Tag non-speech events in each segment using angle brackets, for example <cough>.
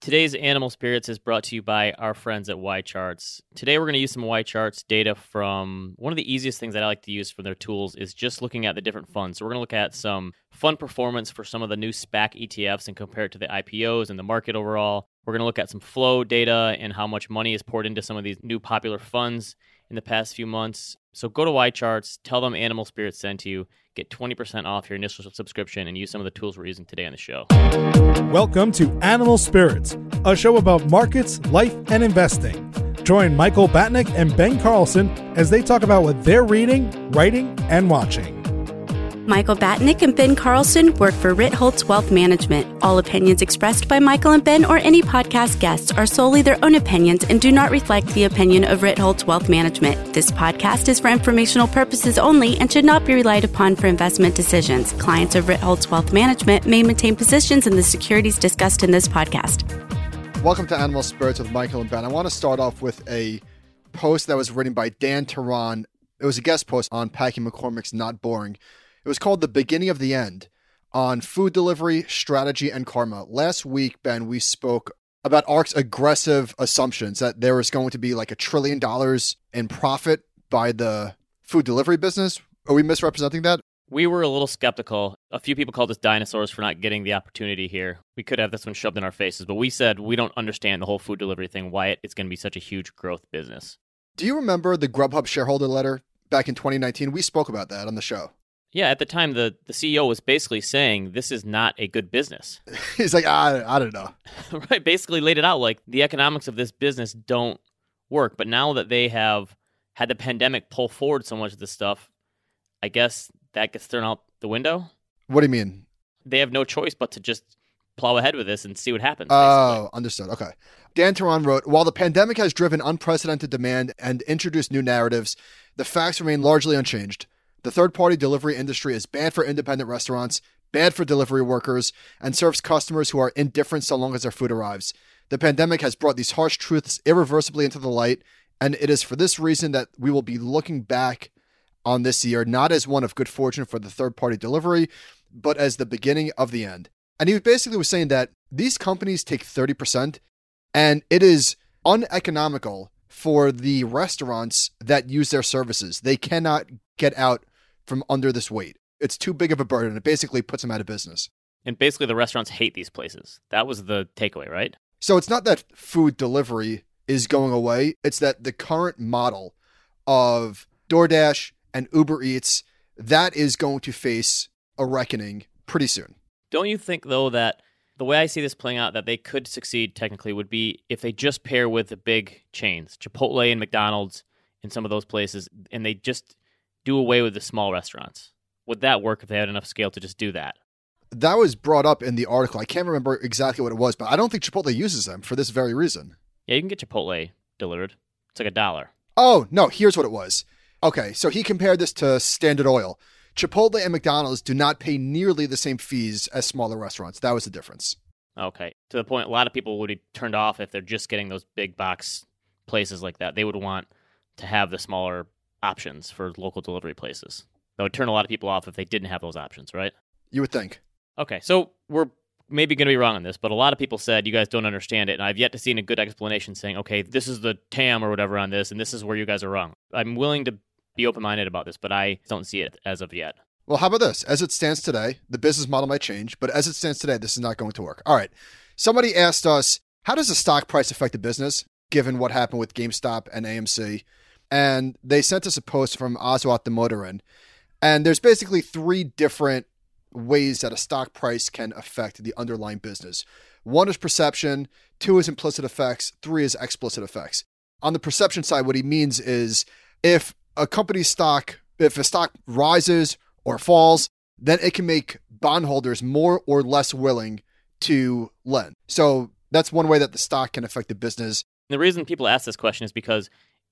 Today's Animal Spirits is brought to you by our friends at YCharts. Today we're going to use some YCharts data from one of the easiest things that I like to use from their tools is just looking at the different funds. So we're going to look at some fund performance for some of the new SPAC ETFs and compare it to the IPOs and the market overall. We're going to look at some flow data and how much money is poured into some of these new popular funds in the past few months. So go to YCharts, tell them Animal Spirits sent you, get 20% off your initial subscription, and use some of the tools we're using today on the show. Welcome to Animal Spirits, a show about markets, life, and investing. Join Michael Batnick and Ben Carlson as they talk about what they're reading, writing, and watching. Michael Batnick and Ben Carlson work for Ritholtz Wealth Management. All opinions expressed by Michael and Ben or any podcast guests are solely their own opinions and do not reflect the opinion of Ritholtz Wealth Management. This podcast is for informational purposes only and should not be relied upon for investment decisions. Clients of Ritholtz Wealth Management may maintain positions in the securities discussed in this podcast. Welcome to Animal Spirits with Michael and Ben. I want to start off with a post that was written by Dan Teran. It was a guest post on Packy McCormick's Not Boring. It was called The Beginning of the End on food delivery, strategy, and karma. Last week, Ben, we spoke about ARK's aggressive assumptions that there was going to be like a trillion dollars in profit by the food delivery business. Are we misrepresenting that? We were a little skeptical. A few people called us dinosaurs for not getting the opportunity here. We could have this one shoved in our faces, but we said we don't understand the whole food delivery thing, why it's going to be such a huge growth business. Do you remember the Grubhub shareholder letter back in 2019? We spoke about that on the show. Yeah, at the time, the, the CEO was basically saying this is not a good business. <laughs> He's like, I, I don't know. <laughs> right, basically laid it out like the economics of this business don't work. But now that they have had the pandemic pull forward so much of this stuff, I guess that gets thrown out the window. What do you mean? They have no choice but to just plow ahead with this and see what happens. Oh, basically. understood. Okay. Dan Teran wrote While the pandemic has driven unprecedented demand and introduced new narratives, the facts remain largely unchanged. The third party delivery industry is bad for independent restaurants, bad for delivery workers, and serves customers who are indifferent so long as their food arrives. The pandemic has brought these harsh truths irreversibly into the light, and it is for this reason that we will be looking back on this year not as one of good fortune for the third party delivery, but as the beginning of the end. And he basically was saying that these companies take 30%, and it is uneconomical for the restaurants that use their services. They cannot get out from under this weight. It's too big of a burden. It basically puts them out of business. And basically, the restaurants hate these places. That was the takeaway, right? So it's not that food delivery is going away, it's that the current model of DoorDash and Uber Eats that is going to face a reckoning pretty soon. Don't you think though that the way I see this playing out that they could succeed technically would be if they just pair with the big chains, Chipotle and McDonald's in some of those places and they just do away with the small restaurants. Would that work if they had enough scale to just do that? That was brought up in the article. I can't remember exactly what it was, but I don't think Chipotle uses them for this very reason. Yeah, you can get Chipotle delivered. It's like a dollar. Oh, no, here's what it was. Okay, so he compared this to Standard Oil. Chipotle and McDonald's do not pay nearly the same fees as smaller restaurants. That was the difference. Okay. To the point, a lot of people would be turned off if they're just getting those big box places like that. They would want to have the smaller options for local delivery places. That would turn a lot of people off if they didn't have those options, right? You would think. Okay, so we're maybe going to be wrong on this, but a lot of people said you guys don't understand it, and I've yet to see a good explanation saying, okay, this is the TAM or whatever on this, and this is where you guys are wrong. I'm willing to be open minded about this, but I don't see it as of yet. Well, how about this? As it stands today, the business model might change, but as it stands today, this is not going to work. All right. Somebody asked us, how does the stock price affect the business, given what happened with GameStop and AMC? And they sent us a post from Aswath Damodaran. And there's basically three different ways that a stock price can affect the underlying business. One is perception, two is implicit effects, three is explicit effects. On the perception side, what he means is if a company's stock, if a stock rises or falls, then it can make bondholders more or less willing to lend. So that's one way that the stock can affect the business. The reason people ask this question is because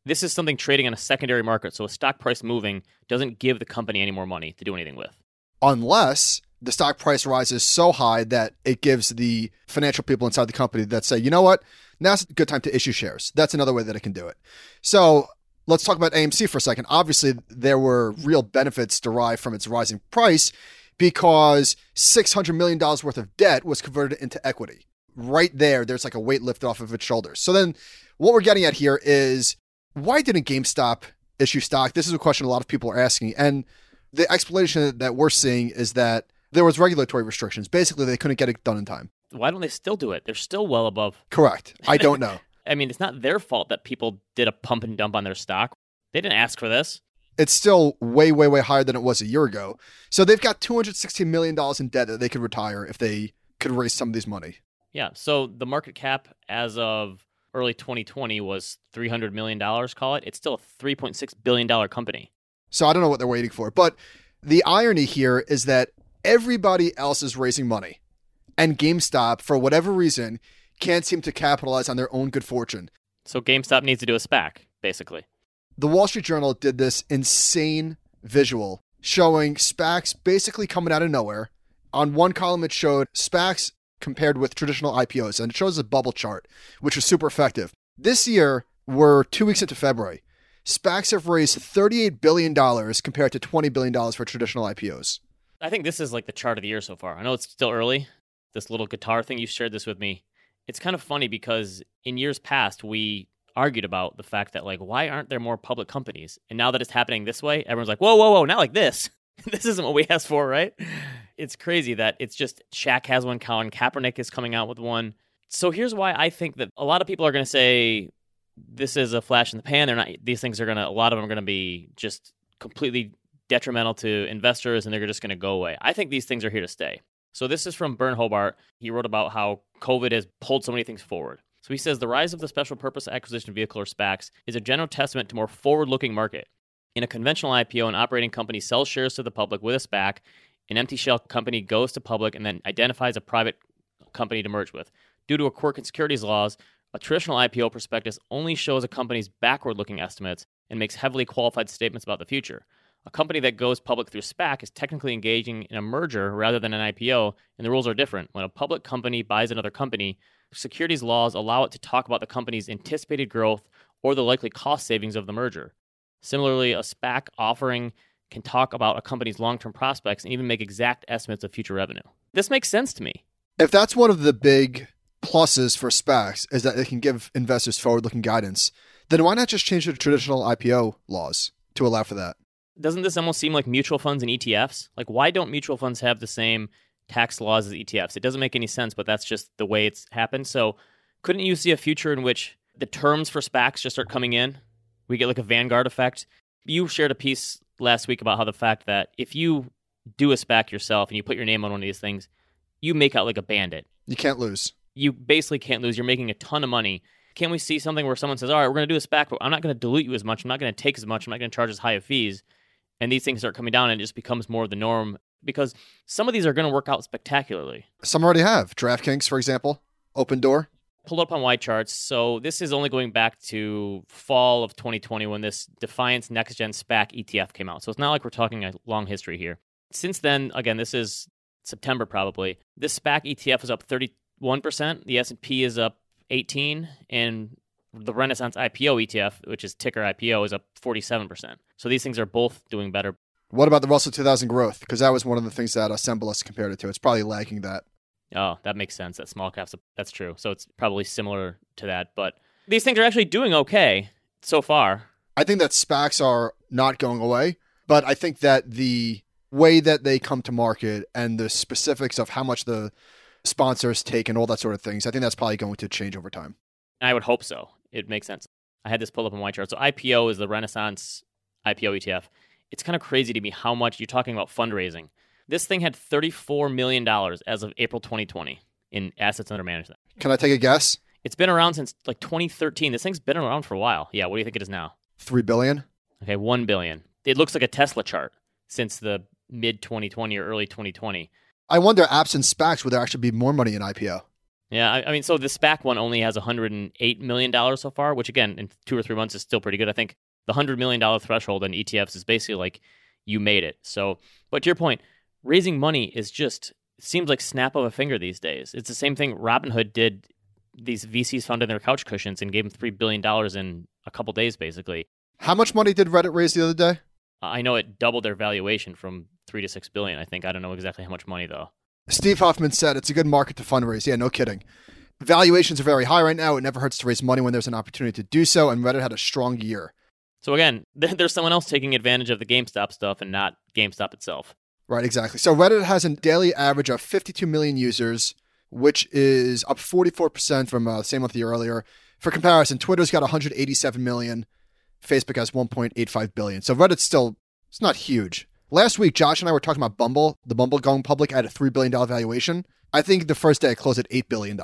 this is something trading on a secondary market. So a stock price moving doesn't give the company any more money to do anything with. Unless the stock price rises so high that it gives the financial people inside the company that say, you know what, now's a good time to issue shares. That's another way that it can do it. So let's talk about AMC for a second. Obviously, there were real benefits derived from its rising price because $600 million worth of debt was converted into equity. right there, there's like a weight lifted off of its shoulders. So then what we're getting at here is why didn't GameStop issue stock? This is a question a lot of people are asking. And the explanation that we're seeing is that there was regulatory restrictions. Basically, they couldn't get it done in time. Why don't they still do it? They're still well above. Correct. I <laughs> don't know. I mean, it's not their fault that people did a pump and dump on their stock. They didn't ask for this. It's still way, way, way higher than it was a year ago. So they've got $216 million in debt that they could retire if they could raise some of these money. Yeah. So the market cap as of early 2020 was $300 million, call it. It's still a $3.6 billion company. So I don't know what they're waiting for. But the irony here is that everybody else is raising money. And GameStop, for whatever reason, can't seem to capitalize on their own good fortune. So GameStop needs to do a SPAC, basically. The Wall Street Journal did this insane visual showing SPACs basically coming out of nowhere. On one column, it showed SPACs compared with traditional IPOs, and it shows a bubble chart, which was super effective. This year, we're two weeks into February. SPACs have raised $38 billion compared to $20 billion for traditional IPOs. I think this is like the chart of the year so far. I know it's still early. This little guitar thing, you shared this with me. It's kind of funny because in years past, we argued about the fact that, like, why aren't there more public companies? And now that it's happening this way, everyone's like, whoa, whoa, whoa, not like this. <laughs> this isn't what we asked for, right? It's crazy that it's just Shaq has one, Colin Kaepernick is coming out with one. So here's why I think that a lot of people are going to say this is a flash in the pan. They're not; these things are going to. A lot of them are going to be just completely detrimental to investors, and they're just going to go away. I think these things are here to stay. So this is from Byrne Hobart. He wrote about how COVID has pulled so many things forward. So he says the rise of the special purpose acquisition vehicle or SPACs is a general testament to more forward-looking market. In a conventional IPO, an operating company sells shares to the public with a SPAC. An empty shell company goes to public and then identifies a private company to merge with. Due to a quirk in securities laws, a traditional IPO prospectus only shows a company's backward looking estimates and makes heavily qualified statements about the future. A company that goes public through SPAC is technically engaging in a merger rather than an IPO, and the rules are different. When a public company buys another company, securities laws allow it to talk about the company's anticipated growth or the likely cost savings of the merger. Similarly, a SPAC offering can talk about a company's long term prospects and even make exact estimates of future revenue. This makes sense to me. If that's one of the big pluses for SPACs is that they can give investors forward looking guidance, then why not just change the traditional IPO laws to allow for that? Doesn't this almost seem like mutual funds and ETFs? Like, why don't mutual funds have the same tax laws as ETFs? It doesn't make any sense, but that's just the way it's happened. So, couldn't you see a future in which the terms for SPACs just start coming in? We get like a Vanguard effect. You shared a piece last week about how the fact that if you do a SPAC yourself and you put your name on one of these things, you make out like a bandit. You can't lose. You basically can't lose. You're making a ton of money. Can't we see something where someone says, "All right, we're going to do a SPAC, but I'm not going to dilute you as much. I'm not going to take as much. I'm not going to charge as high of fees." And these things start coming down, and it just becomes more of the norm because some of these are going to work out spectacularly. Some already have. DraftKings, for example, Opendoor. Pulled up on YCharts. So this is only going back to fall of 2020 when this Defiance Next Gen SPAC ETF came out. So it's not like we're talking a long history here. Since then, again, this is September probably. This SPAC ETF is up 31%. The S&P is up 18 and the Renaissance IPO ETF, which is ticker IPO, is up 47%. So these things are both doing better. What about the Russell 2000 growth? Because that was one of the things that Assemblus compared it to. It's probably lagging that. Oh, that makes sense. That small caps, that's true. So it's probably similar to that. But these things are actually doing okay so far. I think that SPACs are not going away, but I think that the way that they come to market and the specifics of how much the sponsors take and all that sort of things, I think that's probably going to change over time. I would hope so. It makes sense. I had this pulled up in on chart. So IPO is the Renaissance IPO ETF. It's kind of crazy to me how much you're talking about fundraising. This thing had $34 million as of April 2020 in assets under management. Can I take a guess? It's been around since like 2013. This thing's been around for a while. Yeah, what do you think it is now? 3 billion? Okay, 1 billion. It looks like a Tesla chart since the mid 2020 or early 2020. I wonder, absent SPACs, would there actually be more money in IPO? Yeah, I, I mean, so the SPAC one only has 108 million dollars so far, which again, in two or three months is still pretty good. I think the hundred million dollar threshold in ETFs is basically like you made it. So, but to your point, raising money is just seems like snap of a finger these days. It's the same thing Robinhood did. These VCs funded their couch cushions and gave them three billion dollars in a couple days, basically. How much money did Reddit raise the other day? Uh, I know it doubled their valuation from three to six billion. I think I don't know exactly how much money though. Steve Huffman said it's a good market to fundraise. Yeah, no kidding. Valuations are very high right now. It never hurts to raise money when there's an opportunity to do so, and Reddit had a strong year. So again, <laughs> there's someone else taking advantage of the GameStop stuff and not GameStop itself. Right, exactly. So Reddit has a daily average of 52 million users, which is up 44% from uh, the same month a year earlier. For comparison, Twitter's got 187 million, Facebook has 1.85 billion. So Reddit's still it's not huge. Last week, Josh and I were talking about Bumble, the Bumble going public at a $3 billion valuation. I think the first day it closed at $8 billion.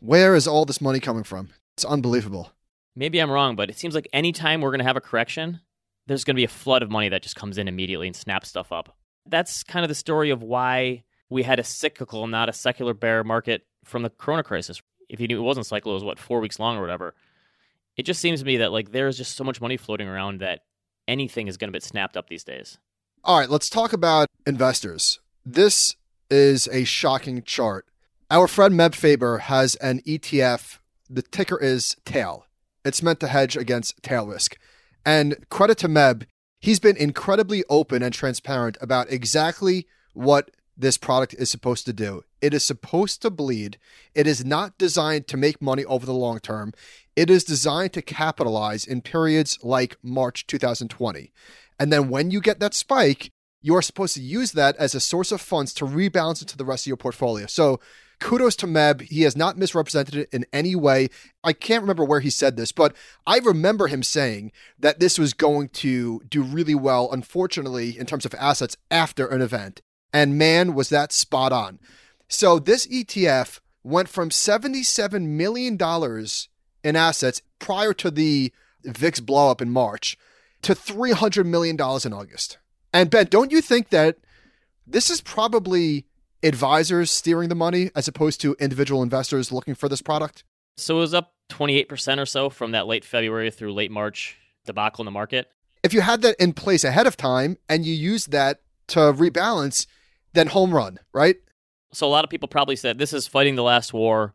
Where is all this money coming from? It's unbelievable. Maybe I'm wrong, but it seems like anytime we're going to have a correction, there's going to be a flood of money that just comes in immediately and snaps stuff up. That's kind of the story of why we had a cyclical, not a secular bear market from the corona crisis. If you knew it wasn't cyclical, it was what, four weeks long or whatever. It just seems to me that like there's just so much money floating around that anything is going to get snapped up these days. All right, let's talk about investors. This is a shocking chart. Our friend Meb Faber has an ETF. The ticker is TAIL. It's meant to hedge against tail risk. And credit to Meb, he's been incredibly open and transparent about exactly what this product is supposed to do. It is supposed to bleed. It is not designed to make money over the long term. It is designed to capitalize in periods like March 2020. And then when you get that spike, you're supposed to use that as a source of funds to rebalance into the rest of your portfolio. So kudos to Meb. He has not misrepresented it in any way. I can't remember where he said this, but I remember him saying that this was going to do really well, unfortunately, in terms of assets after an event. And man, was that spot on. So this ETF went from $77 million in assets prior to the VIX blowup in March to $300 million in August. And Ben, don't you think that this is probably advisors steering the money as opposed to individual investors looking for this product? So it was up 28% or so from that late February through late March debacle in the market. If you had that in place ahead of time and you used that to rebalance, then home run, right? So a lot of people probably said this is fighting the last war,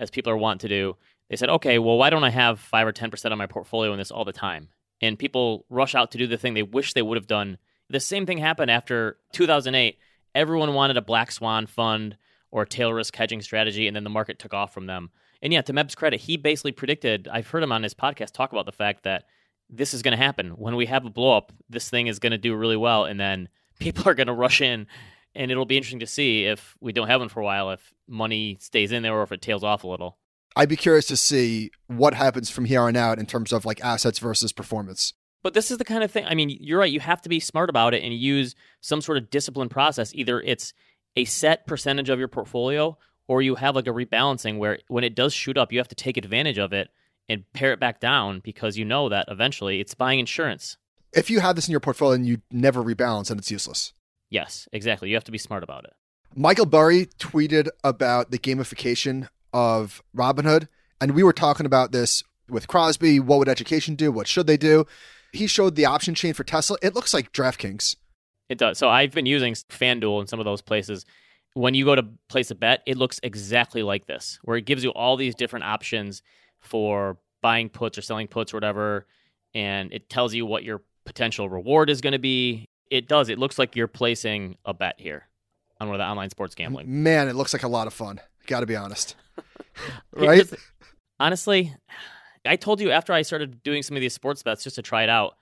as people are wont to do. They said, okay, well, why don't I have five or 10% of my portfolio in this all the time? And people rush out to do the thing they wish they would have done. The same thing happened after 2008 everyone wanted a black swan fund or tail risk hedging strategy, and then the market took off from them. And yeah, to Meb's credit, he basically predicted. I've heard him on his podcast talk about the fact that this is going to happen when we have a blow up. This thing is going to do really well, and then <laughs> people are going to rush in, and it'll be interesting to see if we don't have one for a while, if money stays in there or if it tails off a little. I'd be curious to see what happens from here on out in terms of like assets versus performance. But this is the kind of thing. I mean, you're right. You have to be smart about it and use some sort of disciplined process. Either it's a set percentage of your portfolio, or you have like a rebalancing where when it does shoot up, you have to take advantage of it and pare it back down because you know that eventually it's buying insurance. If you have this in your portfolio and you never rebalance, then it's useless. Yes, exactly. You have to be smart about it. Michael Burry tweeted about the gamification of Robinhood, and we were talking about this with Crosby. What would education do? What should they do? He showed the option chain for Tesla. It looks like DraftKings. It does. So I've been using FanDuel in some of those places. When you go to place a bet, it looks exactly like this, where it gives you all these different options for buying puts or selling puts or whatever, and it tells you what your potential reward is going to be. It does. It looks like you're placing a bet here on one of the online sports gambling. Man, it looks like a lot of fun. Got to be honest. <laughs> right? honestly, I told you after I started doing some of these sports bets just to try it out.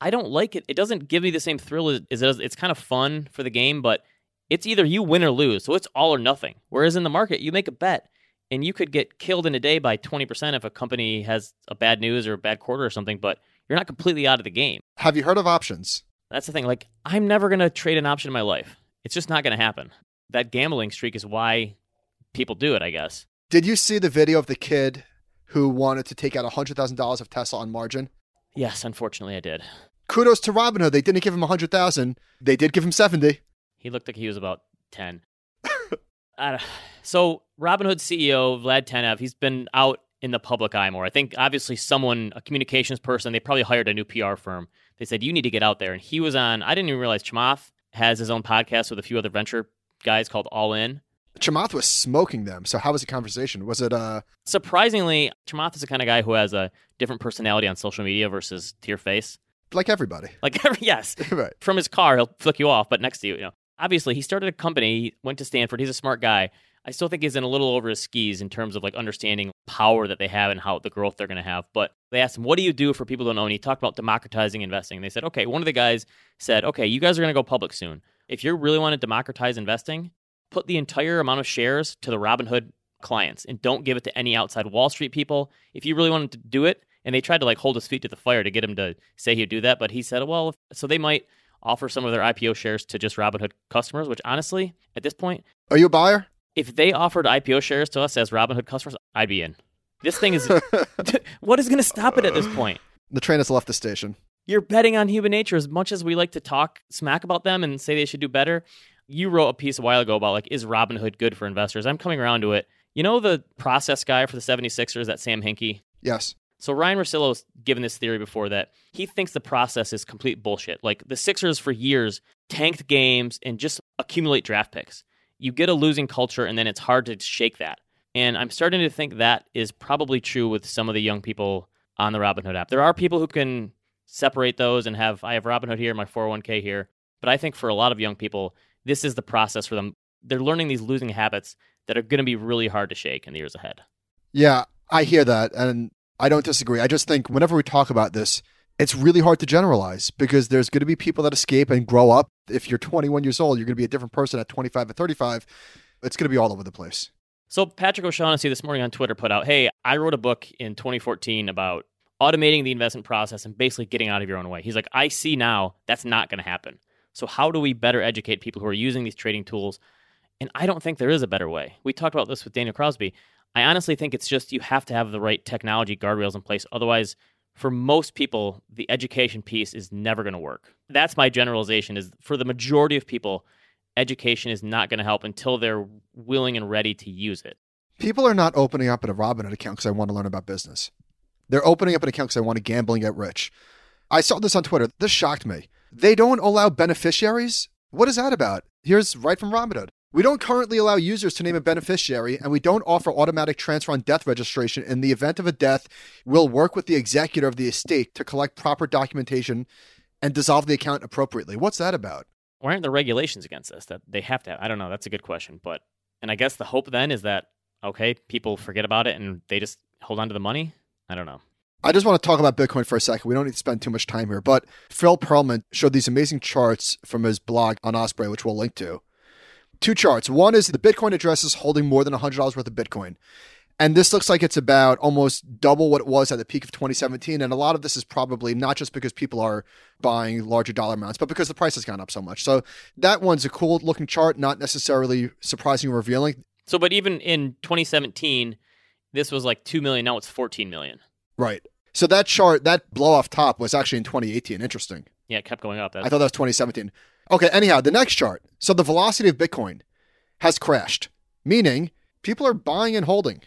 I don't like it. It doesn't give me the same thrill as it does. It's kind of fun for the game, but it's either you win or lose. So it's all or nothing. Whereas in the market, you make a bet and you could get killed in a day by 20% if a company has a bad news or a bad quarter or something, but you're not completely out of the game. Have you heard of options? That's the thing. Like, I'm never going to trade an option in my life. It's just not going to happen. That gambling streak is why people do it, I guess. Did you see the video of the kid who wanted to take out $100,000 of Tesla on margin? Yes, unfortunately I did. Kudos to Robinhood. They didn't give him 100,000. They did give him 70. He looked like he was about 10. <laughs> so, Robinhood CEO Vlad Tenev, he's been out in the public eye more. I think obviously someone, a communications person, they probably hired a new PR firm. They said, you need to get out there. And he was on, I didn't even realize Chamath has his own podcast with a few other venture guys called All In. Chamath was smoking them. So how was the conversation? Was it uh surprisingly Chamath is the kind of guy who has a different personality on social media versus to your face. Like everybody. Like <laughs> every yes. <laughs> right. From his car, he'll flick you off, but next to you, you know. Obviously, he started a company, he went to Stanford. He's a smart guy. I still think he's in a little over his skis in terms of like understanding power that they have and how the growth they're going to have. But they asked him, "What do you do for people who don't know?" And he talked about democratizing investing. And They said, "Okay." One of the guys said, "Okay, you guys are going to go public soon. If you really want to democratize investing, put the entire amount of shares to the Robinhood clients and don't give it to any outside Wall Street people. If you really wanted to do it." And they tried to like hold his feet to the fire to get him to say he'd do that, but he said, "Well, so they might." offer some of their IPO shares to just Robinhood customers, which honestly, at this point, Are you a buyer? if they offered IPO shares to us as Robinhood customers, I'd be in. This thing is <laughs> what is going to stop it at this point? The train has left the station. You're betting on human nature as much as we like to talk smack about them and say they should do better. You wrote a piece a while ago about like is Robinhood good for investors? I'm coming around to it. You know the process guy for the 76ers, that Sam Hinkie? Yes. So Ryan Russillo's given this theory before that he thinks the process is complete bullshit. Like the Sixers for years tanked games and just accumulate draft picks. You get a losing culture and then it's hard to shake that. And I'm starting to think that is probably true with some of the young people on the Robinhood app. There are people who can separate those and have I have Robinhood here, my 401k here, but I think for a lot of young people, this is the process for them. They're learning these losing habits that are going to be really hard to shake in the years ahead. Yeah, I hear that. And I don't disagree. I just think whenever we talk about this, it's really hard to generalize because there's going to be people that escape and grow up. If you're 21 years old, you're going to be a different person at 25 or 35. It's going to be all over the place. So Patrick O'Shaughnessy this morning on Twitter put out, "Hey, I wrote a book in 2014 about automating the investment process and basically getting out of your own way." He's like, "I see now that's not going to happen. So how do we better educate people who are using these trading tools?" And I don't think there is a better way. We talked about this with Daniel Crosby. I honestly think it's just you have to have the right technology guardrails in place. Otherwise, for most people, the education piece is never going to work. That's my generalization is for the majority of people, education is not going to help until they're willing and ready to use it. People are not opening up a Robinhood account because I want to learn about business. They're opening up an account because I want to gamble and get rich. I saw this on Twitter. This shocked me. They don't allow beneficiaries? What is that about? Here's right from Robinhood. We don't currently allow users to name a beneficiary, and we don't offer automatic transfer on death registration. In the event of a death, we'll work with the executor of the estate to collect proper documentation and dissolve the account appropriately. What's that about? Why aren't there regulations against this that they have to have? I don't know. That's a good question. But, and I guess the hope then is that, okay, people forget about it and they just hold on to the money. I don't know. I just want to talk about Bitcoin for a second. We don't need to spend too much time here, but Phil Pearlman showed these amazing charts from his blog on Osprey, which we'll link to. Two charts. One is the Bitcoin addresses holding more than $100 worth of Bitcoin. And this looks like it's about almost double what it was at the peak of 2017. And a lot of this is probably not just because people are buying larger dollar amounts, but because the price has gone up so much. So that one's a cool looking chart, not necessarily surprising or revealing. So, but even in 2017, this was like 2 million. Now it's 14 million. Right. So that chart, that blow off top was actually in 2018. Interesting. Yeah, it kept going up. That's, I thought that was 2017. Okay, anyhow, the next chart. So the velocity of Bitcoin has crashed, meaning people are buying and holding.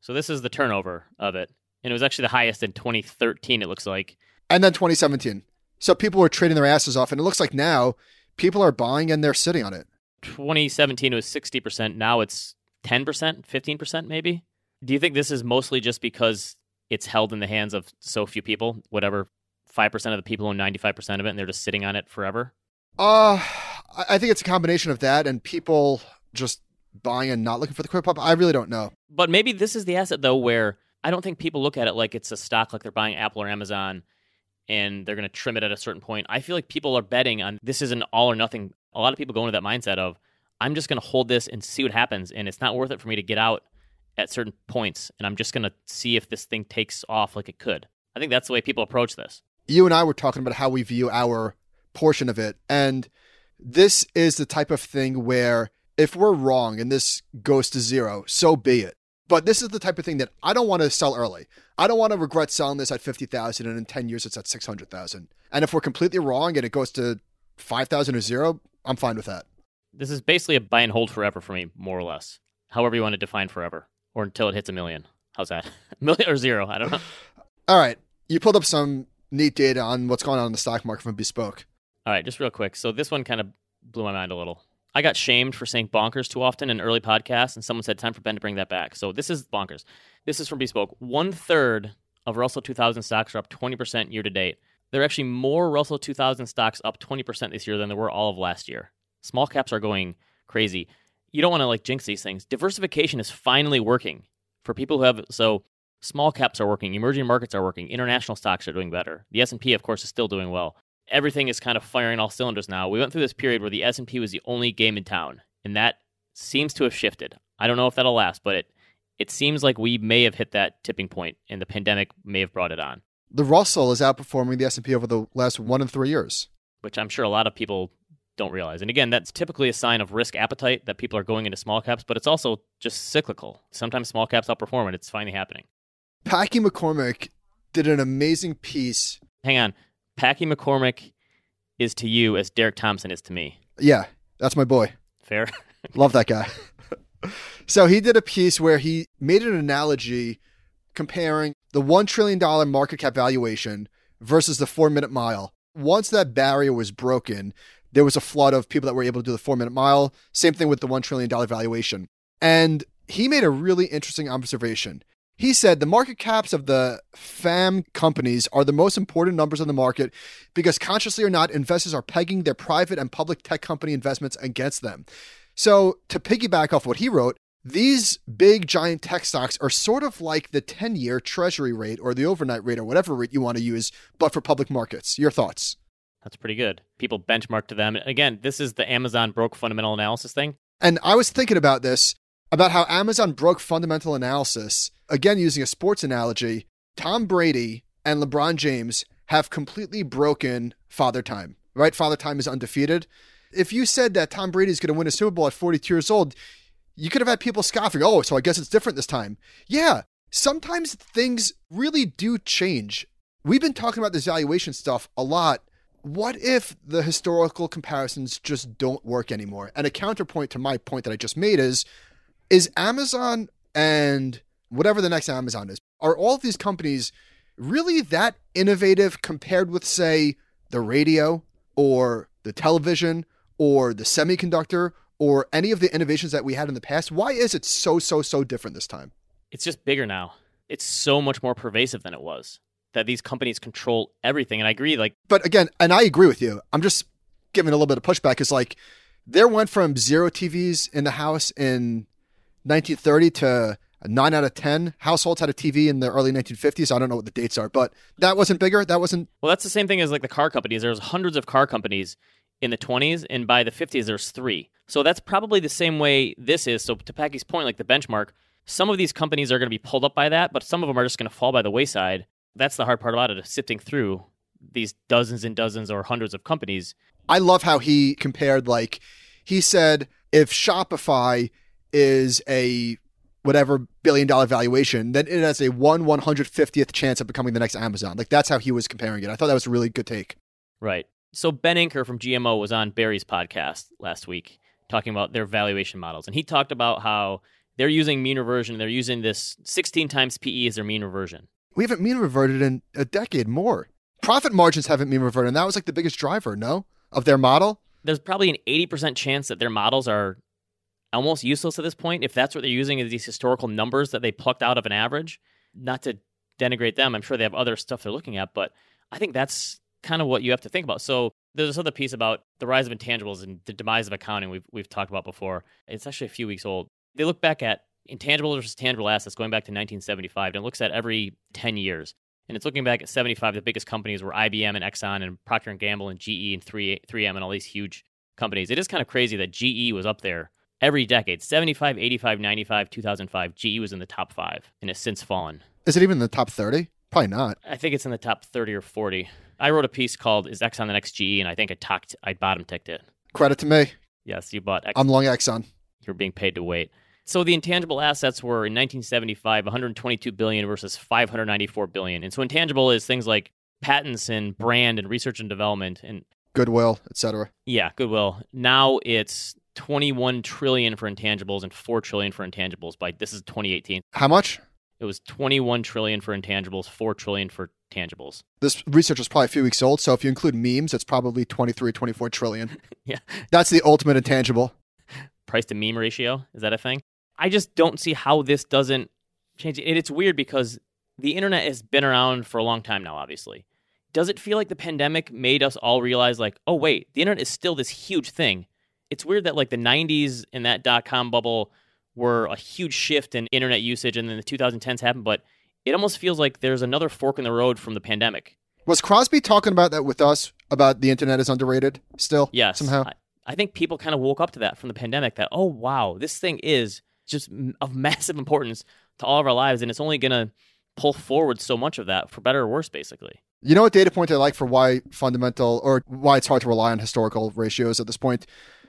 so this is the turnover of it. And it was actually the highest in 2013, it looks like. And then 2017. So people were trading their asses off. And it looks like now people are buying and they're sitting on it. 2017 was 60%. Now it's 10%, 15% maybe. Do you think this is mostly just because it's held in the hands of so few people, whatever 5% of the people own 95% of it and they're just sitting on it forever? Uh, I I think it's a combination of that and people just buying and not looking for the quick pop. I really don't know. But maybe this is the asset though where I don't think people look at it like it's a stock like they're buying Apple or Amazon and they're going to trim it at a certain point. I feel like people are betting on this is an all or nothing. A lot of people go into that mindset of I'm just going to hold this and see what happens and it's not worth it for me to get out at certain points and I'm just going to see if this thing takes off like it could. I think that's the way people approach this. you and I were talking about how we view our portion of it. And this is the type of thing where if we're wrong and this goes to zero, so be it. But this is the type of thing that I don't want to sell early. I don't want to regret selling this at 50,000 and in 10 years it's at 600,000. And if we're completely wrong and it goes to 5,000 or zero, I'm fine with that. This is basically a buy and hold forever for me, more or less. However you want to define forever or until it hits a million. How's that? <laughs> A million or zero? I don't know. <laughs> All right. You pulled up some neat data on what's going on in the stock market from Bespoke. All right, just real quick. So this one kind of blew my mind a little. I got shamed for saying bonkers too often in early podcasts, and someone said time for Ben to bring that back. So this is bonkers. This is from Bespoke. One third of Russell 2000 stocks are up 20% year to date. There are actually more Russell 2000 stocks up 20% this year than there were all of last year. Small caps are going crazy. You don't want to like jinx these things. Diversification is finally working for people who have so small caps are working, emerging markets are working, international stocks are doing better. The S&P of course is still doing well. Everything is kind of firing all cylinders now. We went through this period where the S&P was the only game in town, and that seems to have shifted. I don't know if that'll last, but it it seems like we may have hit that tipping point and the pandemic may have brought it on. The Russell is outperforming the S&P over the last 1 and 3 years, which I'm sure a lot of people don't realize. And again, that's typically a sign of risk appetite that people are going into small caps, but it's also just cyclical. Sometimes small caps outperform and it's finally happening. Packy McCormick did an amazing piece. Hang on. Packy McCormick is to you as Derek Thompson is to me. Yeah, that's my boy. Fair. <laughs> Love that guy. <laughs> so he did a piece where he made an analogy comparing the $1 trillion market cap valuation versus the four minute mile. Once that barrier was broken, there was a flood of people that were able to do the four minute mile. Same thing with the $1 trillion valuation. And he made a really interesting observation. He said the market caps of the FAM companies are the most important numbers on the market because, consciously or not, investors are pegging their private and public tech company investments against them. So, to piggyback off what he wrote, these big giant tech stocks are sort of like the 10 year treasury rate or the overnight rate or whatever rate you want to use, but for public markets. Your thoughts? That's pretty good. People benchmark to them. Again, this is the Amazon broke fundamental analysis thing. And I was thinking about this about how Amazon broke fundamental analysis. Again, using a sports analogy, Tom Brady and LeBron James have completely broken father time, right? Father time is undefeated. If you said that Tom Brady is going to win a Super Bowl at 42 years old, you could have had people scoffing, oh, so I guess it's different this time. Yeah, sometimes things really do change. We've been talking about this valuation stuff a lot what if the historical comparisons just don't work anymore? And a counterpoint to my point that I just made is is Amazon and whatever the next Amazon is, are all of these companies really that innovative compared with, say, the radio or the television or the semiconductor or any of the innovations that we had in the past? Why is it so, so, so different this time? It's just bigger now. It's so much more pervasive than it was that these companies control everything. And I agree, like, but again, and I agree with you. I'm just giving a little bit of pushback. Is like there went from zero TVs in the house in 1930 to nine out of 10 households had a TV in the early 1950s. I don't know what the dates are, but that wasn't bigger. That wasn't. Well, that's the same thing as like the car companies. There was hundreds of car companies in the 20s, and by the 50s, there's three. So that's probably the same way this is. So to Packy's point, like the benchmark, some of these companies are going to be pulled up by that, but some of them are just going to fall by the wayside that's the hard part about it, sifting through these dozens and dozens or hundreds of companies. I love how he compared, like, he said, if Shopify is a whatever billion dollar valuation, then it has a 1 150th chance of becoming the next Amazon. Like, that's how he was comparing it. I thought that was a really good take. Right. So, Ben Inker from GMO was on Barry's podcast last week talking about their valuation models. And he talked about how they're using mean reversion. They're using this 16 times PE as their mean reversion. We haven't mean reverted in a decade more. Profit margins haven't mean reverted, and that was like the biggest driver, no, of their model. There's probably an 80% chance that their models are almost useless at this point if that's what they're using is these historical numbers that they plucked out of an average. Not to denigrate them, I'm sure they have other stuff they're looking at, but I think that's kind of what you have to think about. So there's this other piece about the rise of intangibles and the demise of accounting we've we've talked about before. It's actually a few weeks old. They look back at intangible versus tangible assets going back to 1975, and it looks at every 10 years. And it's looking back at 75. The biggest companies were IBM and Exxon and Procter and Gamble and GE and 3 3M and all these huge companies. It is kind of crazy that GE was up there every decade 75, 85, 95, 2005. GE was in the top five and has since fallen. Is it even in the top 30? Probably not. I think it's in the top 30 or 40. I wrote a piece called "Is Exxon the Next GE?" and I think I talked, I bottom ticked it. Credit to me. Yes, you bought. Exxon. I'm long Exxon. You're being paid to wait. So the intangible assets were in 1975 122 billion versus 594 billion. And so intangible is things like patents and brand and research and development and goodwill, etc. Yeah, goodwill. Now it's 21 trillion for intangibles and 4 trillion for intangibles by this is 2018. How much? It was 21 trillion for intangibles, 4 trillion for tangibles. This research is probably a few weeks old, so if you include memes, it's probably 23 24 trillion. <laughs> yeah. That's the ultimate intangible. Price to meme ratio, is that a thing? I just don't see how this doesn't change. And it's weird because the internet has been around for a long time now, obviously. Does it feel like the pandemic made us all realize, like, oh, wait, the internet is still this huge thing? It's weird that like the 90s and that dot com bubble were a huge shift in internet usage and then the 2010s happened, but it almost feels like there's another fork in the road from the pandemic. Was Crosby talking about that with us about the internet is underrated still? Yes. Somehow? I, I think people kind of woke up to that from the pandemic that, oh, wow, this thing is just of massive importance to all of our lives. And it's only going to pull forward so much of that for better or worse, basically. You know what data point I like for why fundamental or why it's hard to rely on historical ratios at this point?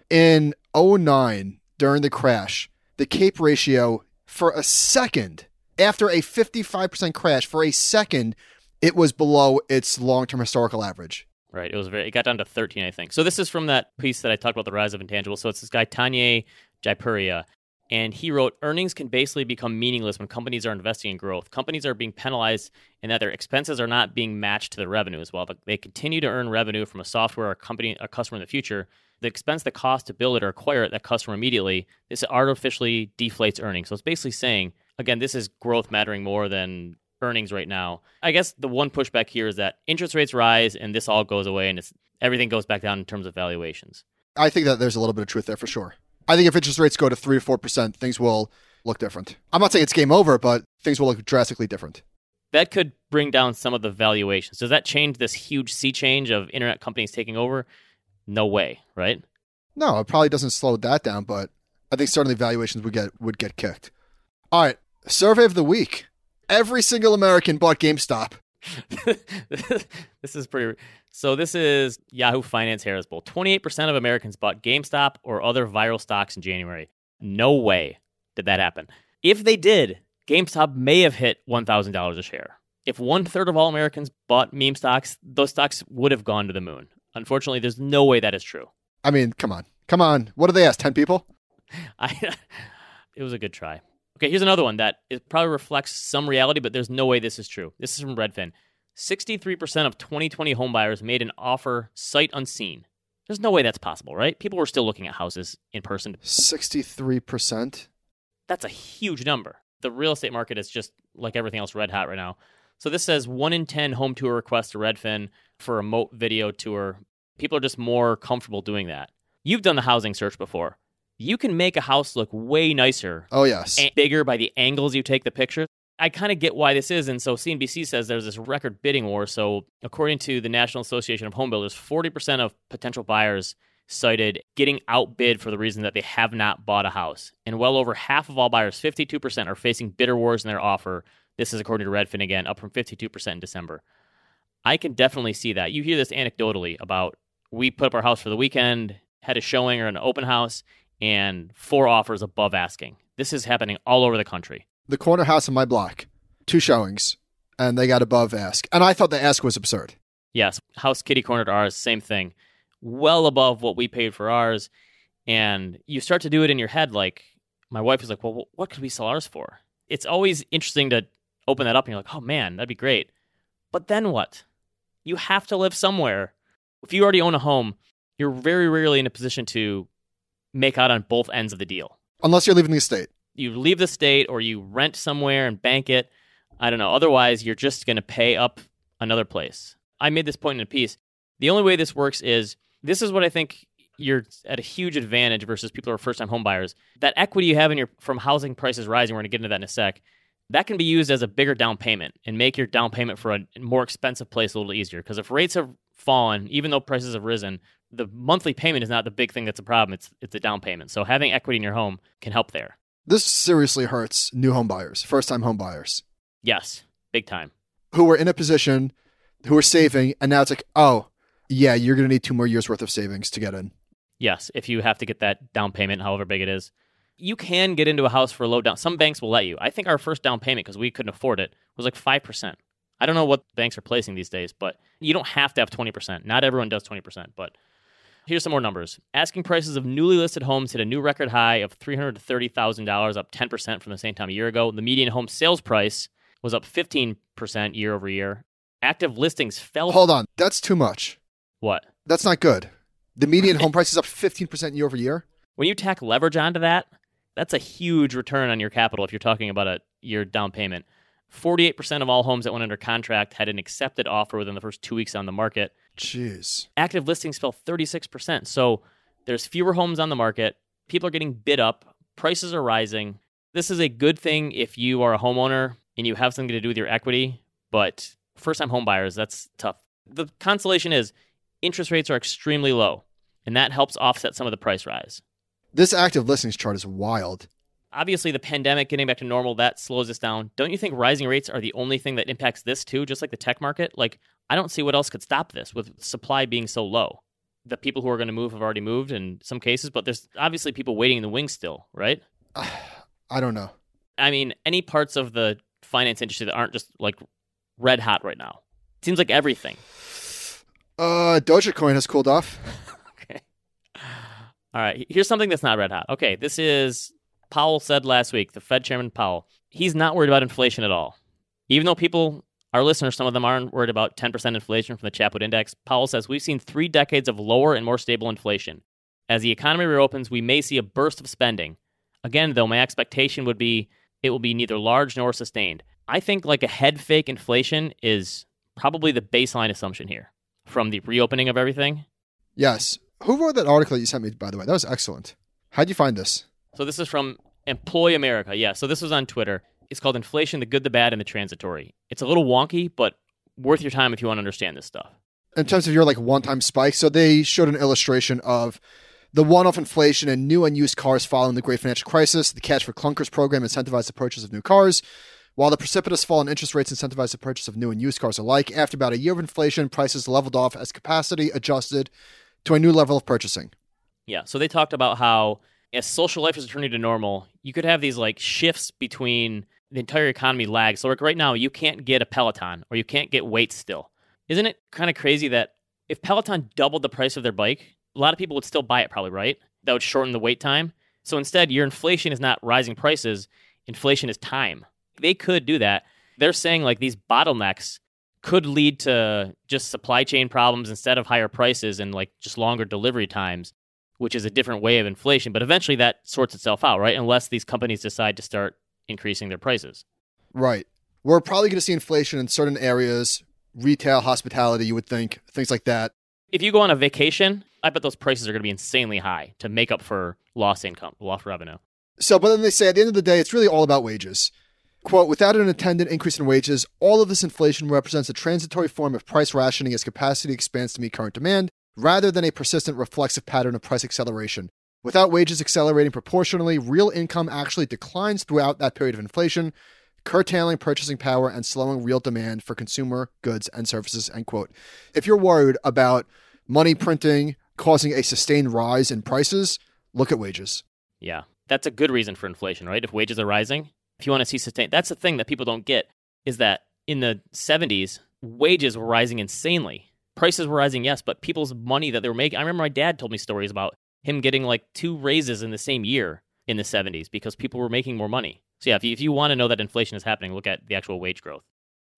In 09, during the crash, the CAPE ratio for a second, after a 55% crash, for a second, it was below its long term historical average. Right. It was very. It got down to 13, I think. So this is from that piece that I talked about the rise of intangibles. So it's this guy Tanay Jaipuria, and he wrote earnings can basically become meaningless when companies are investing in growth. Companies are being penalized in that their expenses are not being matched to their revenue as well. But they continue to earn revenue from a software or company, a customer in the future. The expense, the cost to build it or acquire it, that customer immediately, this artificially deflates earnings. So it's basically saying, again, this is growth mattering more than earnings right now. I guess the one pushback here is that interest rates rise and this all goes away and it's everything goes back down in terms of valuations. I think that there's a little bit of truth there for sure. I think if interest rates go to three to four percent, things will look different. I'm not saying it's game over, but things will look drastically different. That could bring down some of the valuations. Does that change this huge sea change of internet companies taking over? No way, right? No, it probably doesn't slow that down, but I think certainly valuations would get would get kicked. All right, survey of the week. Every single American bought GameStop. <laughs> this is pretty. So this is Yahoo Finance Harris Poll. Twenty-eight percent of Americans bought GameStop or other viral stocks in January. No way did that happen. If they did, GameStop may have hit one thousand dollars a share. If one third of all Americans bought meme stocks, those stocks would have gone to the moon. Unfortunately, there's no way that is true. I mean, come on, come on. What did they ask? Ten people? <laughs> I. <laughs> it was a good try. Okay, here's another one that it probably reflects some reality, but there's no way this is true. This is from Redfin. 63% of 2020 homebuyers made an offer sight unseen. There's no way that's possible, right? People were still looking at houses in person. 63%? That's a huge number. The real estate market is just like everything else red hot right now. So this says 1 in 10 home tour requests to Redfin for a remote video tour. People are just more comfortable doing that. You've done the housing search before. You can make a house look way nicer. Oh, yes. And bigger by the angles you take the picture. I kind of get why this is. And so CNBC says there's this record bidding war. So, according to the National Association of Home Builders, 40% of potential buyers cited getting outbid for the reason that they have not bought a house. And well over half of all buyers, 52%, are facing bidder wars in their offer. This is according to Redfin again, up from 52% in December. I can definitely see that. You hear this anecdotally about we put up our house for the weekend, had a showing or an open house, and four offers above asking. This is happening all over the country the corner house in my block, two showings, and they got above ask. And I thought the ask was absurd. Yes, house kitty cornered ours, same thing, well above what we paid for ours. And you start to do it in your head, like my wife is like, "Well, what could we sell ours for?" It's always interesting to open that up, and you're like, "Oh man, that'd be great." But then what? You have to live somewhere. If you already own a home, you're very rarely in a position to make out on both ends of the deal. Unless you're leaving the state you leave the state or you rent somewhere and bank it. I don't know. Otherwise, you're just going to pay up another place. I made this point in a piece. The only way this works is this is what I think you're at a huge advantage versus people who are first time home buyers. That equity you have in your from housing prices rising, we're going to get into that in a sec. That can be used as a bigger down payment and make your down payment for a more expensive place a little easier. Because if rates have fallen, even though prices have risen, the monthly payment is not the big thing that's a problem. It's it's the down payment. So having equity in your home can help there. This seriously hurts new home buyers, first time home buyers. Yes, big time. Who are in a position, who are saving, and now it's like, oh, yeah, you're going to need two more years worth of savings to get in. Yes, if you have to get that down payment, however big it is. You can get into a house for a low down. Some banks will let you. I think our first down payment, because we couldn't afford it, was like 5%. I don't know what banks are placing these days, but you don't have to have 20%. Not everyone does 20%, but Here's some more numbers. Asking prices of newly listed homes hit a new record high of $330,000, up 10% from the same time a year ago. The median home sales price was up 15% year over year. Active listings fell. Hold on. That's too much. What? That's not good. The median home <laughs> price is up 15% year over year. When you tack leverage onto that, that's a huge return on your capital if you're talking about a your down payment. 48% of all homes that went under contract had an accepted offer within the first two weeks on the market. Jeez. Active listings fell 36%. So There's fewer homes on the market. People are getting bid up. Prices are rising. This is a good thing if you are a homeowner and you have something to do with your equity, but first time home buyers, that's tough. The consolation is interest rates are extremely low, and that helps offset some of the price rise. This active listings chart is wild. Obviously, the pandemic getting back to normal, that slows us down. Don't you think rising rates are the only thing that impacts this too, just like the tech market? Like, I don't see what else could stop this with supply being so low. The people who are going to move have already moved in some cases, but there's obviously people waiting in the wings still, right? <sighs> I don't know. I mean, any parts of the finance industry that aren't just like red hot right now. Seems like everything. <sighs> Uh, Dogecoin has cooled off. <laughs> okay. All right. Here's something that's not red hot. Okay. This is Powell said last week, the Fed Chairman Powell. He's not worried about inflation at all. Even though people, our listeners, some of them aren't worried about 10% inflation from the Chapwood Index, Powell says we've seen three decades of lower and more stable inflation. As the economy reopens, we may see a burst of spending. Again, though, my expectation would be it will be neither large nor sustained. I think like a head fake inflation is probably the baseline assumption here from the reopening of everything. Yes. Who wrote that article that you sent me, by the way? That was excellent. How'd you find this? So this is from Employ America. Yeah, so this was on Twitter. It's called Inflation, the Good, the Bad, and the Transitory. It's a little wonky, but worth your time if you want to understand this stuff. In terms of your like one time spike, so they showed an illustration of the one off inflation in new and used cars following the great financial crisis. The Cash for Clunkers program incentivized the purchase of new cars. While the precipitous fall in interest rates incentivized the purchase of new and used cars alike, after about a year of inflation, prices leveled off as capacity adjusted to a new level of purchasing. Yeah, so they talked about how as social life is returning to normal, you could have these like shifts between the entire economy lags. So like right now, you can't get a Peloton or you can't get weights still. Isn't it kind of crazy that if Peloton doubled the price of their bike, a lot of people would still buy it probably, right? That would shorten the wait time. So instead, your inflation is not rising prices, inflation is time they could do that. They're saying like these bottlenecks could lead to just supply chain problems instead of higher prices and like just longer delivery times, which is a different way of inflation. But eventually that sorts itself out, right? Unless these companies decide to start increasing their prices. Right. We're probably going to see inflation in certain areas, retail, hospitality, you would think, things like that. If you go on a vacation, I bet those prices are going to be insanely high to make up for lost income, lost revenue. So, but then they say at the end of the day, it's really all about wages. Quote, without an attendant increase in wages, all of this inflation represents a transitory form of price rationing as capacity expands to meet current demand, rather than a persistent reflexive pattern of price acceleration. Without wages accelerating proportionally, real income actually declines throughout that period of inflation, curtailing purchasing power and slowing real demand for consumer goods and services. End quote. If you're worried about money printing causing a sustained rise in prices, look at wages. Yeah. That's a good reason for inflation, right? If wages are rising, if you want to see sustain, that's the thing that people don't get is that in the 70s, wages were rising insanely. Prices were rising, yes, but people's money that they were making. I remember my dad told me stories about him getting like two raises in the same year in the 70s because people were making more money. So, yeah, if you, if you want to know that inflation is happening, look at the actual wage growth.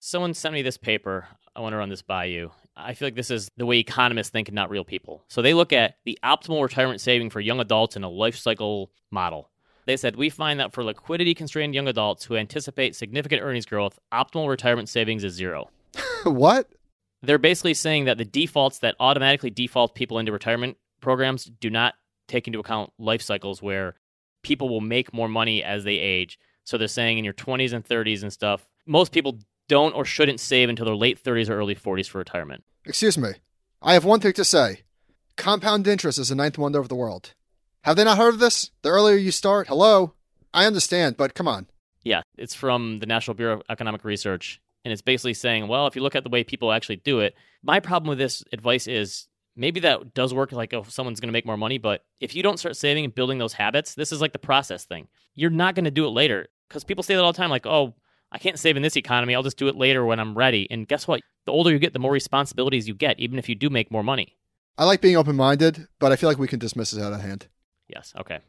Someone sent me this paper. I want to run this by you. I feel like this is the way economists think and not real people. So, they look at the optimal retirement saving for young adults in a life cycle model. They said, We find that for liquidity constrained young adults who anticipate significant earnings growth, optimal retirement savings is zero. <laughs> what? They're basically saying that the defaults that automatically default people into retirement programs do not take into account life cycles where people will make more money as they age. So they're saying in your 20s and 30s and stuff, most people don't or shouldn't save until their late 30s or early 40s for retirement. Excuse me. I have one thing to say. Compound interest is the ninth wonder of the world. Have they not heard of this? The earlier you start, hello? I understand, but come on. Yeah, it's from the National Bureau of Economic Research. And it's basically saying, well, if you look at the way people actually do it, my problem with this advice is maybe that does work like if someone's going to make more money, but if you don't start saving and building those habits, this is like the process thing. You're not going to do it later because people say that all the time, like, oh, I can't save in this economy. I'll just do it later when I'm ready. And guess what? The older you get, the more responsibilities you get, even if you do make more money. I like being open minded, but I feel like we can dismiss this out of hand. Yes. Okay.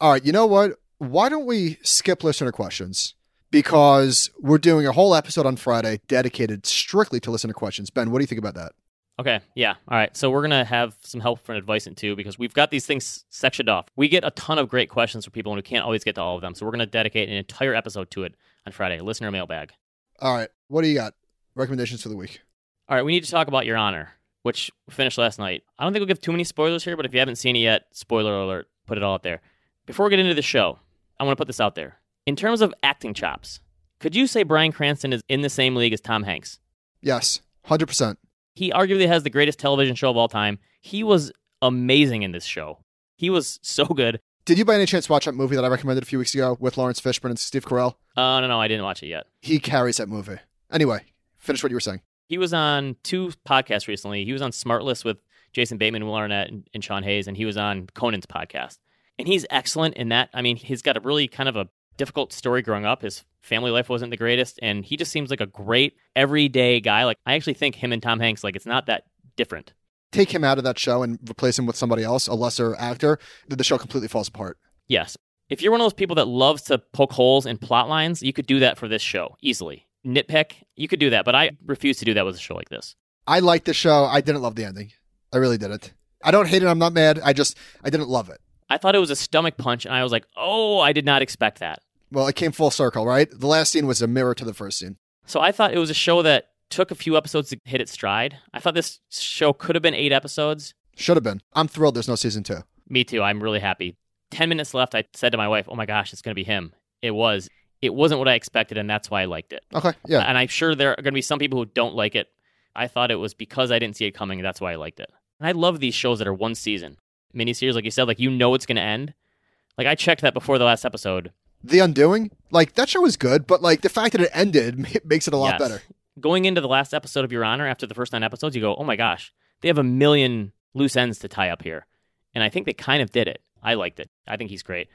All right. You know what? Why don't we skip listener questions? Because we're doing a whole episode on Friday dedicated strictly to listener questions. Ben, what do you think about that? Okay, yeah. All right. So we're going to have some help from advice in too because we've got these things sectioned off. We get a ton of great questions from people and we can't always get to all of them. So we're going to dedicate an entire episode to it on Friday. Listener mailbag. All right. What do you got? Recommendations for the week. All right. We need to talk about Your Honor. which finished last night. I don't think we'll give too many spoilers here, but if you haven't seen it yet, spoiler alert, put it all out there. Before we get into the show, I want to put this out there. In terms of acting chops, could you say Bryan Cranston is in the same league as Tom Hanks? Yes, 100%. He arguably has the greatest television show of all time. He was amazing in this show. He was so good. Did you by any chance watch that movie that I recommended a few weeks ago with Laurence Fishburne and Steve Carell? Uh, no, no, I didn't watch it yet. He carries that movie. Anyway, finish what you were saying. He was on two podcasts recently. He was on Smartless with Jason Bateman, Will Arnett, and, and Sean Hayes, and he was on Conan's podcast. And he's excellent in that. I mean, he's got a really kind of a difficult story growing up. His family life wasn't the greatest, and he just seems like a great everyday guy. Like I actually think him and Tom Hanks, like it's not that different. Take him out of that show and replace him with somebody else, a lesser actor, the show completely falls apart. Yes. If you're one of those people that loves to poke holes in plot lines, you could do that for this show easily. Nitpick, you could do that, but I refuse to do that with a show like this. I liked the show. I didn't love the ending. I really didn't. I don't hate it. I'm not mad. I just I didn't love it. I thought it was a stomach punch, and I was like, oh, I did not expect that. Well, it came full circle, right? The last scene was a mirror to the first scene. So I thought it was a show that took a few episodes to hit its stride. I thought this show could have been eight episodes. Should have been. I'm thrilled there's no season two. Me too. I'm really happy. 10 minutes left. I said to my wife, oh my gosh, it's going to be him. It was. It wasn't what I expected, and that's why I liked it. Okay, yeah. And I'm sure there are going to be some people who don't like it. I thought it was because I didn't see it coming. That's why I liked it. And I love these shows that are one season miniseries, like you said, like you know it's going to end. Like I checked that before the last episode. The Undoing, like that show was good, but like the fact that it ended <laughs> makes it a lot Yes. better. Going into the last episode of Your Honor, after the first nine episodes, you go, oh my gosh, they have a million loose ends to tie up here. And I think they kind of did it. I liked it. I think he's great.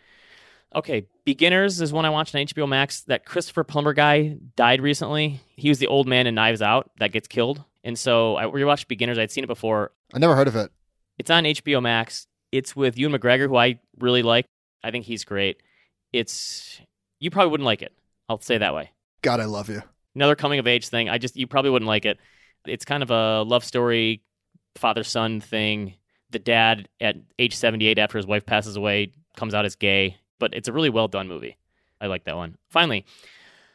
Okay, Beginners is one I watched on HBO Max. That Christopher Plummer guy died recently. He was the old man in Knives Out that gets killed. And so I rewatched Beginners. I'd seen it before. I never heard of it. It's on HBO Max. It's with Ewan McGregor, who I really like. I think he's great. It's you probably wouldn't like it. I'll say that way. God, I love you. Another coming of age thing. I just you probably wouldn't like it. It's kind of a love story, father son thing. The dad at age seventy eight, after his wife passes away, comes out as gay. But it's a really well done movie. I like that one. Finally,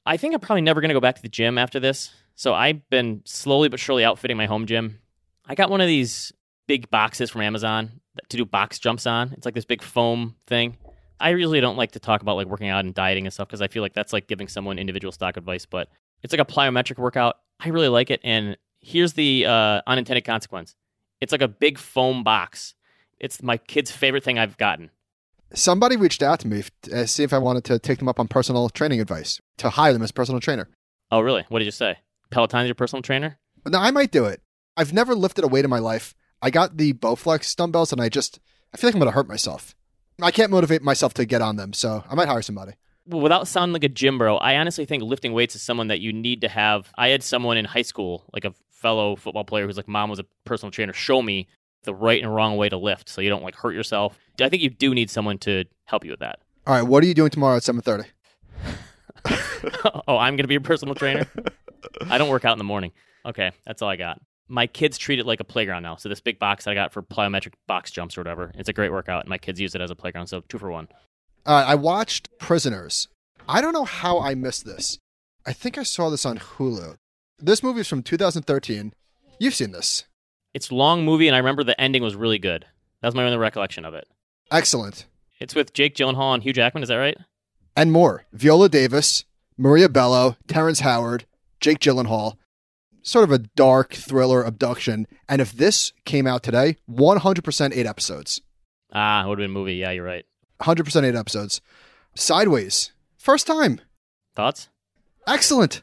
I think I'm probably never going to go back to the gym after this. So I've been slowly but surely outfitting my home gym. I got one of these big boxes from Amazon to do box jumps on. It's like this big foam thing. I usually don't like to talk about like working out and dieting and stuff because I feel like that's like giving someone individual stock advice. But it's like a plyometric workout. I really like it. And here's the uh, unintended consequence: it's like a big foam box. It's my kid's favorite thing I've gotten. Somebody reached out to me to see if I wanted to take them up on personal training advice to hire them as personal trainer. Oh, really? What did you say? Peloton's your personal trainer? No, I might do it. I've never lifted a weight in my life. I got the Bowflex dumbbells, and I just I feel like I'm going to hurt myself. I can't motivate myself to get on them, so I might hire somebody. Well, without sounding like a gym bro, I honestly think lifting weights is someone that you need to have. I had someone in high school, like a fellow football player who's like, mom was a personal trainer, show me the right and wrong way to lift so you don't like hurt yourself. I think you do need someone to help you with that. All right, what are you doing tomorrow at seven thirty? <laughs> oh, I'm going to be a personal trainer? <laughs> I don't work out in the morning. Okay, that's all I got. My kids treat it like a playground now. So this big box I got for plyometric box jumps or whatever, it's a great workout. And my kids use it as a playground. So two for one. Right, I watched Prisoners. I don't know how I missed this. I think I saw this on Hulu. This movie is from 2013. You've seen this. It's a long movie, and I remember the ending was really good. That's my only recollection of it. Excellent. It's with Jake Gyllenhaal and Hugh Jackman. Is that right? And more. Viola Davis, Maria Bello, Terrence Howard, Jake Gyllenhaal. Sort of a dark thriller abduction. And if this came out today, 100% eight episodes. Ah, it would have been a movie. Yeah, you're right. 100% eight episodes. Sideways. First time. Thoughts? Excellent.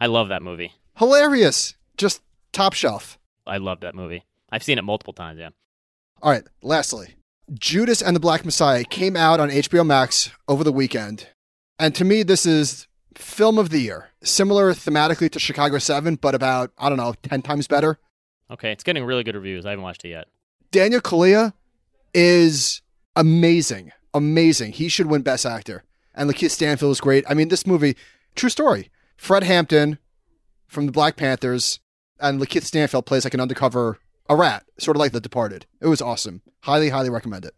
I love that movie. Hilarious. Just top shelf. I love that movie. I've seen it multiple times. Yeah. All right, lastly, Judas and the Black Messiah came out on HBO Max over the weekend. And to me, this is film of the year. Similar thematically to Chicago 7, but about, I don't know, 10 times better. Okay, it's getting really good reviews. I haven't watched it yet. Daniel Kaluuya is amazing. Amazing. He should win Best Actor. And Lakeith Stanfield is great. I mean, this movie, true story. Fred Hampton from the Black Panthers and Lakeith Stanfield plays like an undercover, a rat, sort of like The Departed. It was awesome. Highly, highly recommend it.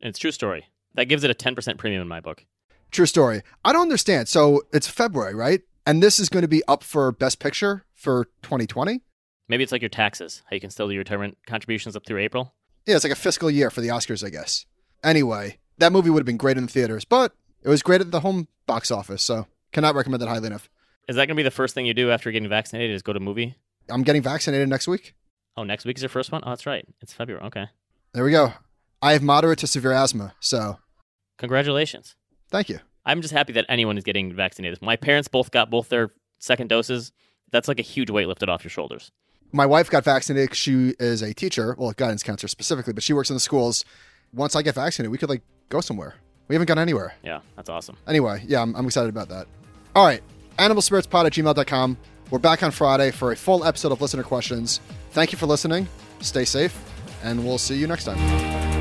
And it's true story. That gives it a 10% premium in my book. True story. I don't understand. So it's February, right? And this is going to be up for Best Picture for 2020? Maybe it's like your taxes. How you can still do your retirement contributions up through April. Yeah, it's like a fiscal year for the Oscars, I guess. Anyway, that movie would have been great in the theaters, but it was great at the home box office, so cannot recommend that highly enough. Is that going to be the first thing you do after getting vaccinated? Is go to a movie? I'm getting vaccinated next week. Oh, next week is your first one. Oh, that's right. It's February. Okay. There we go. I have moderate to severe asthma, so Congratulations. Thank you. I'm just happy that anyone is getting vaccinated. My parents both got both their second doses. That's like a huge weight lifted off your shoulders. My wife got vaccinated. she is a teacher, well, a guidance counselor specifically, but she works in the schools. Once I get vaccinated, we could like go somewhere. We haven't gone anywhere. Yeah, that's awesome. Anyway, yeah, I'm, I'm excited about that. All right, animalspiritspod at gmail.com. We're back on Friday for a full episode of listener questions. Thank you for listening. Stay safe, and we'll see you next time.